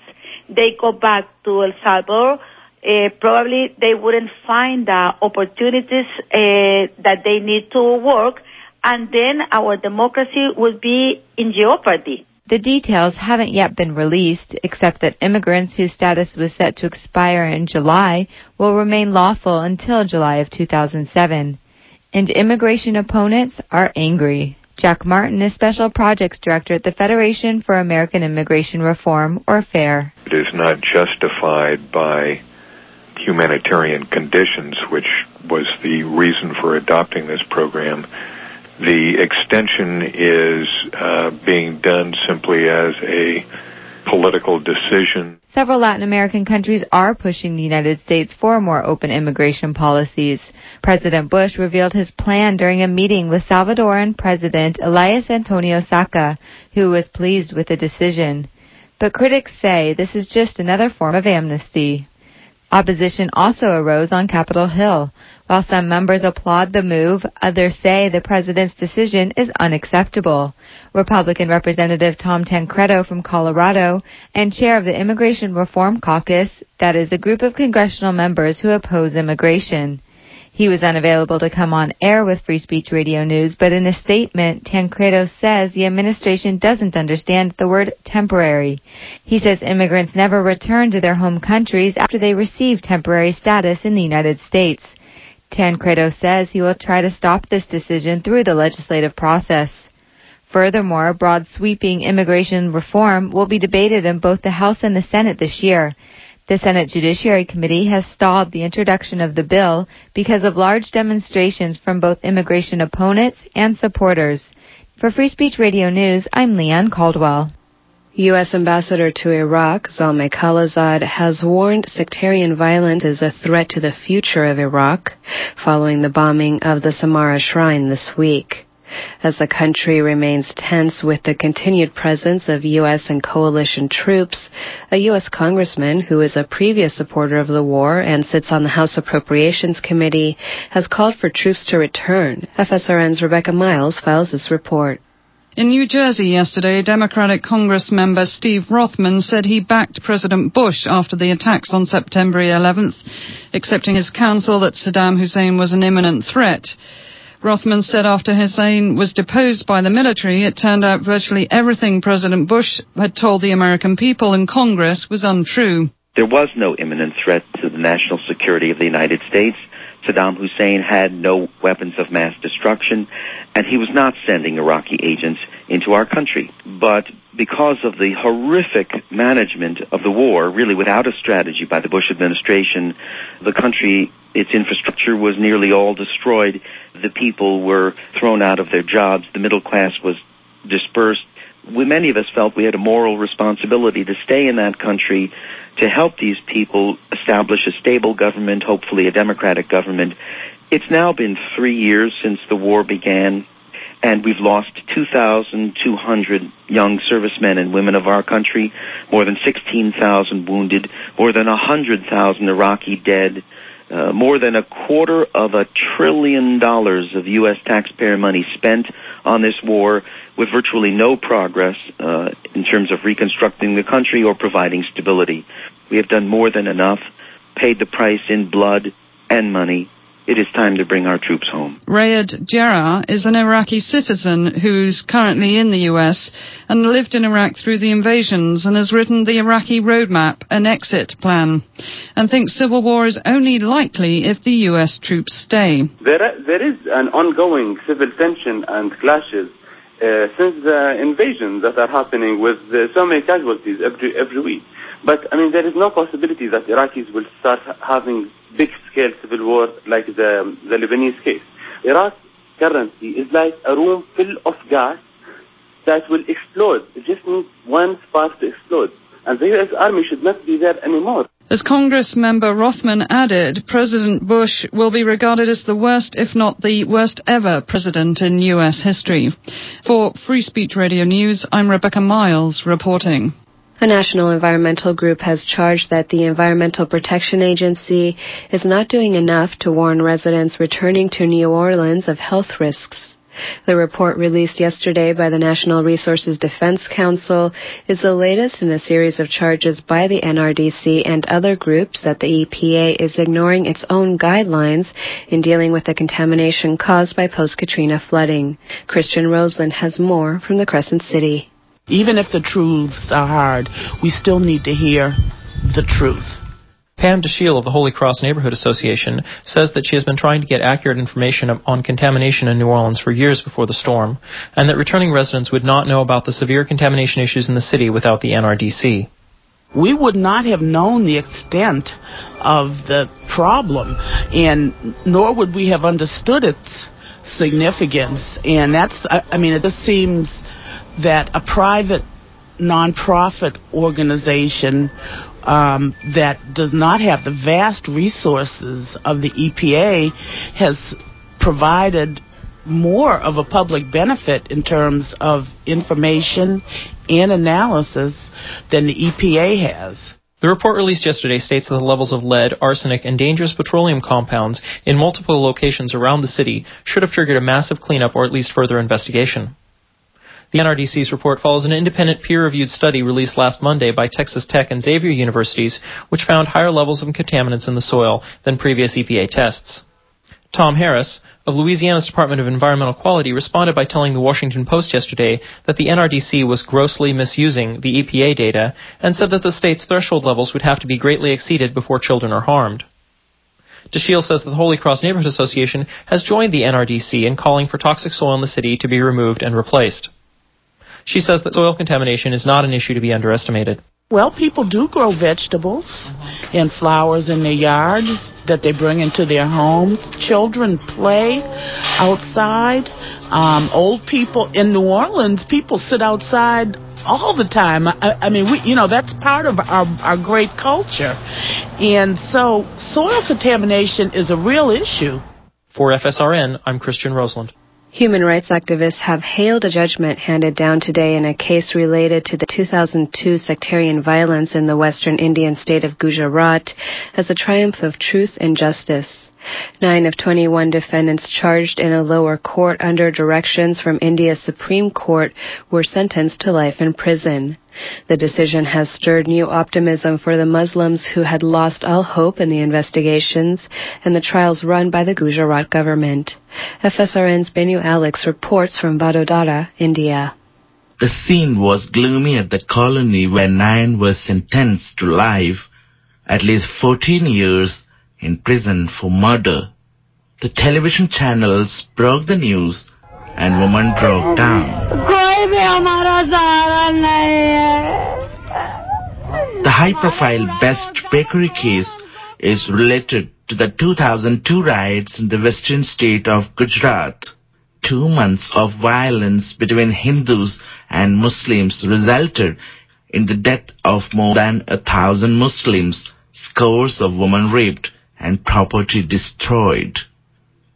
they go back to El Salvador, uh, probably they wouldn't find the opportunities uh, that they need to work, and then our democracy would be in jeopardy. The details haven't yet been released, except that immigrants whose status was set to expire in July will remain lawful until July of 2007. And immigration opponents are angry. Jack Martin is Special Projects Director at the Federation for American Immigration Reform, or FAIR. It is not justified by humanitarian conditions, which was the reason for adopting this program the extension is uh, being done simply as a political decision. Several Latin American countries are pushing the United States for more open immigration policies. President Bush revealed his plan during a meeting with Salvadoran President Elias Antonio Saca, who was pleased with the decision. But critics say this is just another form of amnesty. Opposition also arose on Capitol Hill. While some members applaud the move, others say the president's decision is unacceptable. Republican Representative Tom Tancredo from Colorado and chair of the Immigration Reform Caucus, that is a group of congressional members who oppose immigration. He was unavailable to come on air with Free Speech Radio News, but in a statement, Tancredo says the administration doesn't understand the word temporary. He says immigrants never return to their home countries after they receive temporary status in the United States. Tancredo says he will try to stop this decision through the legislative process. Furthermore, broad sweeping immigration reform will be debated in both the House and the Senate this year. The Senate Judiciary Committee has stalled the introduction of the bill because of large demonstrations from both immigration opponents and supporters. For Free Speech Radio News, I'm Leigh Ann Caldwell. U.S. Ambassador to Iraq, Zalmay Khalilzad, has warned sectarian violence is a threat to the future of Iraq following the bombing of the Samarra Shrine this week. As the country remains tense with the continued presence of U.S. and coalition troops, a U.S. congressman who is a previous supporter of the war and sits on the House Appropriations Committee has called for troops to return. FSRN's Rebecca Miles files this report. In New Jersey yesterday, Democratic Congress member Steve Rothman said he backed President Bush after the attacks on September 11th, accepting his counsel that Saddam Hussein was an imminent threat. Rothman said after Hussein was deposed by the military, it turned out virtually everything President Bush had told the American people in Congress was untrue. There was no imminent threat to the national security of the United States. Saddam Hussein had no weapons of mass destruction, and he was not sending Iraqi agents into our country. But because of the horrific management of the war, really without a strategy by the Bush administration, the country, its infrastructure was nearly all destroyed. The people were thrown out of their jobs. The middle class was dispersed. We, many of us felt we had a moral responsibility to stay in that country to help these people establish a stable government, hopefully a democratic government. It's now been three years since the war began, and we've lost 2,200 young servicemen and women of our country, more than 16,000 wounded, more than 100,000 Iraqi dead, uh, more than a quarter of a trillion dollars of U.S. taxpayer money spent on this war with virtually no progress uh, in terms of reconstructing the country or providing stability. We have done more than enough, paid the price in blood and money. It is time to bring our troops home. Raed Jarrar is an Iraqi citizen who's currently in the U.S. and lived in Iraq through the invasions and has written the Iraqi Roadmap, an exit plan, and thinks civil war is only likely if the U.S. troops stay. There, there is an ongoing civil tension and clashes uh, since the invasions that are happening with uh, so many casualties every every week. But I mean, there is no possibility that Iraqis will start having big-scale civil war like the the Lebanese case. Iraq currently is like a room full of gas that will explode. It just needs one spark to explode, and the U.S. Army should not be there anymore. As Congress member Rothman added, President Bush will be regarded as the worst, if not the worst ever president in U.S. history. For Free Speech Radio News, I'm Rebecca Miles reporting. A national environmental group has charged that the Environmental Protection Agency is not doing enough to warn residents returning to New Orleans of health risks. The report released yesterday by the Natural Resources Defense Council is the latest in a series of charges by the NRDC and other groups that the EPA is ignoring its own guidelines in dealing with the contamination caused by post-Katrina flooding. Christian Roselund has more from the Crescent City. Even if the truths are hard, we still need to hear the truth. Pam Dashiell of the Holy Cross Neighborhood Association says that she has been trying to get accurate information on contamination in New Orleans for years before the storm, and that returning residents would not know about the severe contamination issues in the city without the NRDC. We would not have known the extent of the problem, and nor would we have understood its significance. And that's, I mean, it just seems that a private nonprofit organization um, that does not have the vast resources of the EPA has provided more of a public benefit in terms of information and analysis than the EPA has. The report released yesterday states that the levels of lead, arsenic, and dangerous petroleum compounds in multiple locations around the city should have triggered a massive cleanup or at least further investigation. The NRDC's report follows an independent peer-reviewed study released last Monday by Texas Tech and Xavier universities, which found higher levels of contaminants in the soil than previous EPA tests. Tom Harris of Louisiana's Department of Environmental Quality responded by telling the Washington Post yesterday that the NRDC was grossly misusing the EPA data and said that the state's threshold levels would have to be greatly exceeded before children are harmed. Dashiell says that the Holy Cross Neighborhood Association has joined the NRDC in calling for toxic soil in the city to be removed and replaced. She says that soil contamination is not an issue to be underestimated. Well, people do grow vegetables and flowers in their yards that they bring into their homes. Children play outside. Um, old people in New Orleans, people sit outside all the time. I, I mean, we, you know, that's part of our, our great culture. And so soil contamination is a real issue. For FSRN, I'm Christian Roselund. Human rights activists have hailed a judgment handed down today in a case related to the 2002 sectarian violence in the western Indian state of Gujarat as a triumph of truth and justice. Nine of 21 defendants charged in a lower court under directions from India's Supreme Court were sentenced to life in prison. The decision has stirred new optimism for the Muslims who had lost all hope in the investigations and the trials run by the Gujarat government. FSRN's Binu Alex reports from Vadodara, India. The scene was gloomy at the colony where nine were sentenced to life, at least 14 years in prison for murder. The television channels broke the news and woman broke down. The high-profile Best Bakery case is related to the 2002 riots in the western state of Gujarat. Two months of violence between Hindus and Muslims resulted in the death of more than a thousand Muslims, scores of women raped, and property destroyed.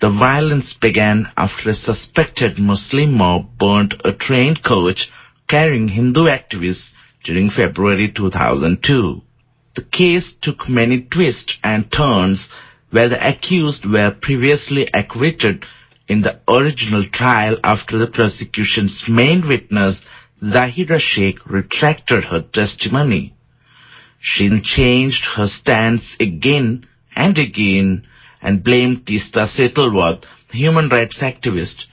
The violence began after a suspected Muslim mob burnt a train coach carrying Hindu activists during February 2002. The case took many twists and turns where the accused were previously acquitted in the original trial after the prosecution's main witness, Zahira Sheikh, retracted her testimony. She changed her stance again and again and blamed Teesta Setalvad, human rights activist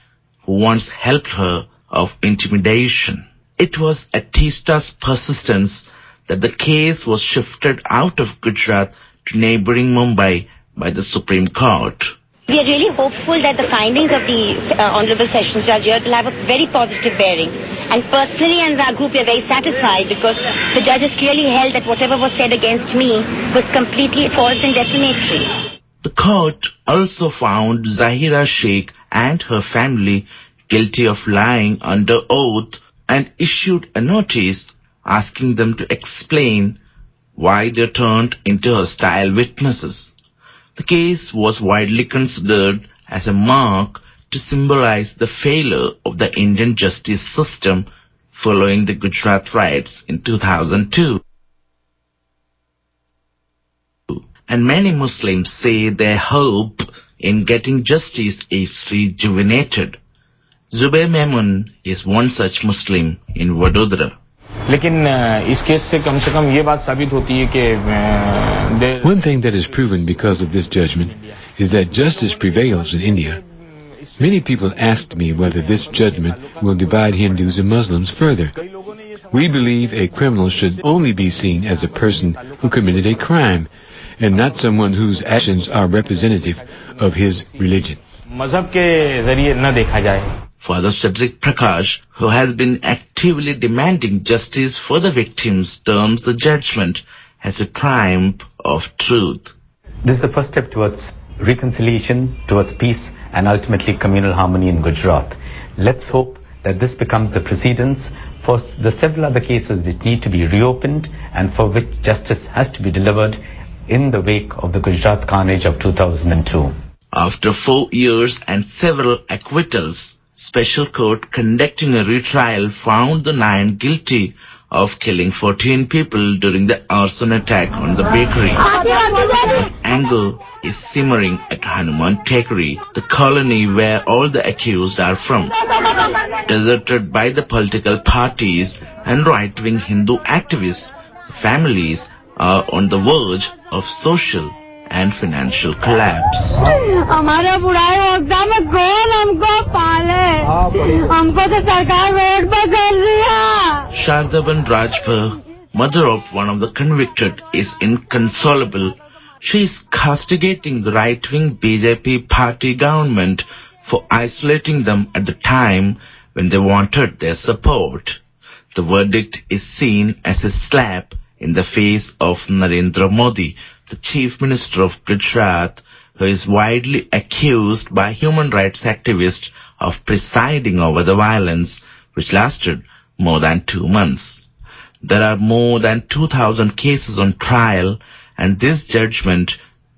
who once helped her, of intimidation. It was at Teesta's persistence that the case was shifted out of Gujarat to neighboring Mumbai by the Supreme Court. We are really hopeful that the findings of the uh, Honorable Sessions Judge here will have a very positive bearing. And personally and our group, we are very satisfied because the judge has clearly held that whatever was said against me was completely false and defamatory. The court also found Zahira Sheikh and her family guilty of lying under oath and issued a notice asking them to explain why they turned into hostile witnesses. The case was widely considered as a mark to symbolize the failure of the Indian justice system following the Gujarat riots in 2002. and many Muslims say their hope in getting justice is rejuvenated. Zubair Maimun is one such Muslim in Vadodara. One thing that is proven because of this judgment is that justice prevails in India. Many people asked me whether this judgment will divide Hindus and Muslims further. We believe a criminal should only be seen as a person who committed a crime, and not someone whose actions are representative of his religion. Father Cedric Prakash, who has been actively demanding justice for the victims, terms the judgment as a triumph of truth. This is the first step towards reconciliation, towards peace and ultimately communal harmony in Gujarat. Let's hope that this becomes the precedence for the several other cases which need to be reopened and for which justice has to be delivered in the wake of the Gujarat carnage of 2002. After four years and several acquittals, Special Court conducting a retrial found the nine guilty of killing 14 people during the arson attack on the bakery. Anger is simmering at Hanuman Tekri, the colony where all the accused are from. Deserted by the political parties and right-wing Hindu activists, the families are on the verge of social and financial collapse. हमारे बुढ़ाई वक्ता में कौन हमको पाले हमको तो सरकार road पर कर दिया Shardaban Rajpur, mother of one of the convicted, is inconsolable. She is castigating the right-wing BJP party government for isolating them at the time when they wanted their support. The verdict is seen as a slap in the face of Narendra Modi, the Chief Minister of Gujarat, who is widely accused by human rights activists of presiding over the violence which lasted more than two months. There are more than 2,000 cases on trial and this judgment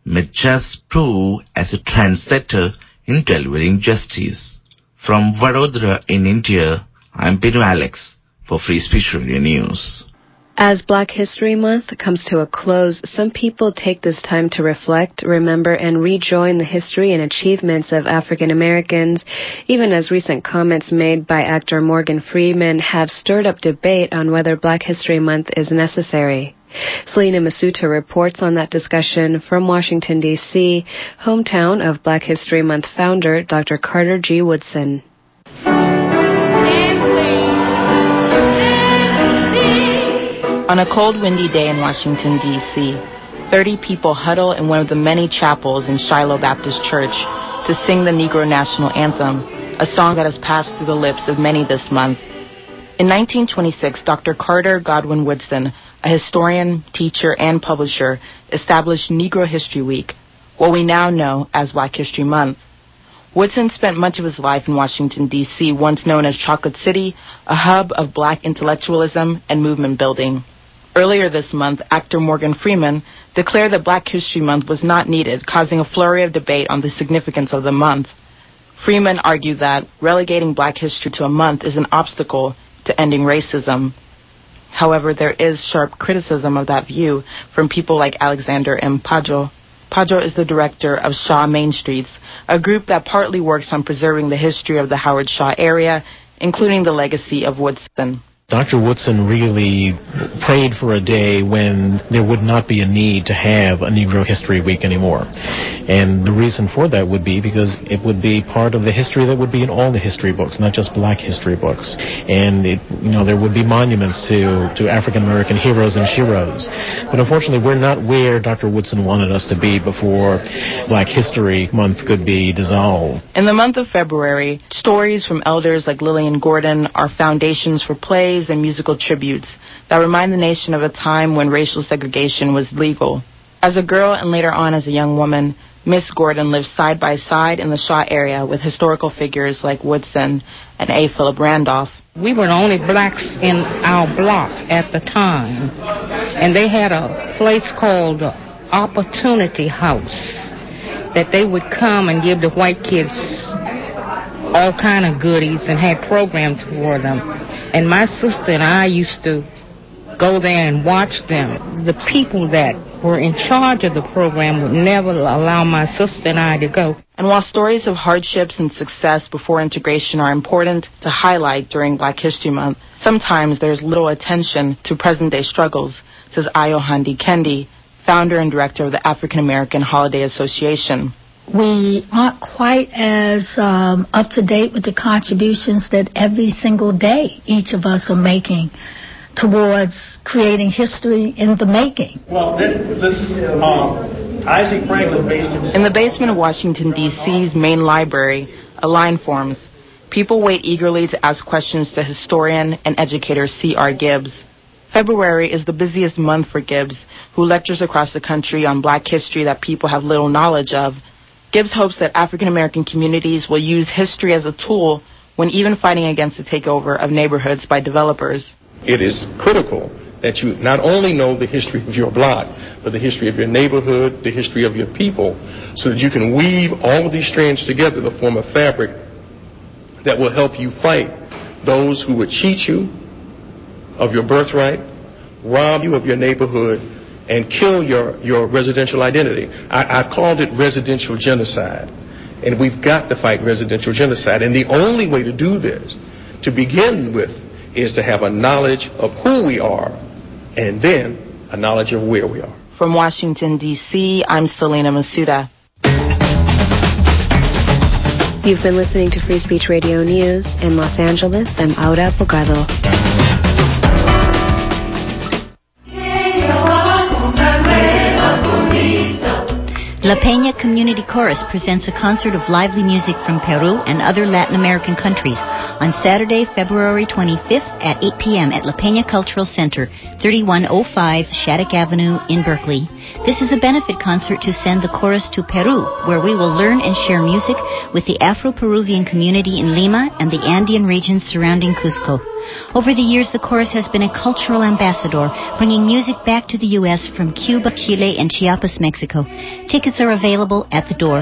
may just prove as a trendsetter in delivering justice. From Vadodara in India, I'm Binu Alex for Free Speech Radio News. As Black History Month comes to a close, some people take this time to reflect, remember, and rejoin the history and achievements of African Americans, even as recent comments made by actor Morgan Freeman have stirred up debate on whether Black History Month is necessary. Selena Masuta reports on that discussion from Washington, D.C., hometown of Black History Month founder Dr. Carter G. Woodson. On a cold, windy day in Washington, D.C., 30 people huddle in one of the many chapels in Shiloh Baptist Church to sing the Negro National Anthem, a song that has passed through the lips of many this month. In 1926, Dr. Carter Godwin Woodson, a historian, teacher, and publisher, established Negro History Week, what we now know as Black History Month. Woodson spent much of his life in Washington, D.C., once known as Chocolate City, a hub of black intellectualism and movement building. Earlier this month, actor Morgan Freeman declared that Black History Month was not needed, causing a flurry of debate on the significance of the month. Freeman argued that relegating black history to a month is an obstacle to ending racism. However, there is sharp criticism of that view from people like Alexander M. Padro. Padro is the director of Shaw Main Streets, a group that partly works on preserving the history of the Howard Shaw area, including the legacy of Woodson. Dr. Woodson really prayed for a day when there would not be a need to have a Negro History Week anymore. And the reason for that would be because it would be part of the history that would be in all the history books, not just black history books. And it, you know, there would be monuments to, to African American heroes and sheroes. But unfortunately, we're not where Dr. Woodson wanted us to be before Black History Month could be dissolved. In the month of February, stories from elders like Lillian Gordon are foundations for plays plays and musical tributes that remind the nation of a time when racial segregation was legal. As a girl and later on as a young woman, Miss Gordon lived side by side in the Shaw area with historical figures like Woodson and A. Philip Randolph. We were the only blacks in our block at the time, and they had a place called Opportunity House that they would come and give the white kids all kind of goodies and had programs for them. And my sister and I used to go there and watch them. The people that were in charge of the program would never allow my sister and I to go. And while stories of hardships and success before integration are important to highlight during Black History Month, sometimes there's little attention to present day struggles, says Ayo Handy-Kendi, founder and director of the African American Holiday Association we aren't quite as um, up to date with the contributions that every single day each of us are making towards creating history in the making. Well, this, um, Isaac Franklin based himself. In the basement of Washington, D.C.'s main library, a line forms. People wait eagerly to ask questions to historian and educator C.R. Gibbs. February is the busiest month for Gibbs, who lectures across the country on black history that people have little knowledge of Gibbs hopes that African American communities will use history as a tool when even fighting against the takeover of neighborhoods by developers. It is critical that you not only know the history of your block, but the history of your neighborhood, the history of your people, so that you can weave all of these strands together to form a fabric that will help you fight those who would cheat you of your birthright, rob you of your neighborhood, and kill your, your residential identity. I, I called it residential genocide. And we've got to fight residential genocide. And the only way to do this, to begin with, is to have a knowledge of who we are and then a knowledge of where we are. From Washington, D.C., I'm Selena Masuda. You've been listening to Free Speech Radio News in Los Angeles. I'm Aura Bogado. La Peña Community Chorus presents a concert of lively music from Peru and other Latin American countries on Saturday, February 25th at 8 p.m. at La Peña Cultural Center, 3105 Shattuck Avenue in Berkeley. This is a benefit concert to send the chorus to Peru, where we will learn and share music with the Afro-Peruvian community in Lima and the Andean regions surrounding Cusco. Over the years, the chorus has been a cultural ambassador, bringing music back to the U.S. from Cuba, Chile, and Chiapas, Mexico. Tickets are available at the door.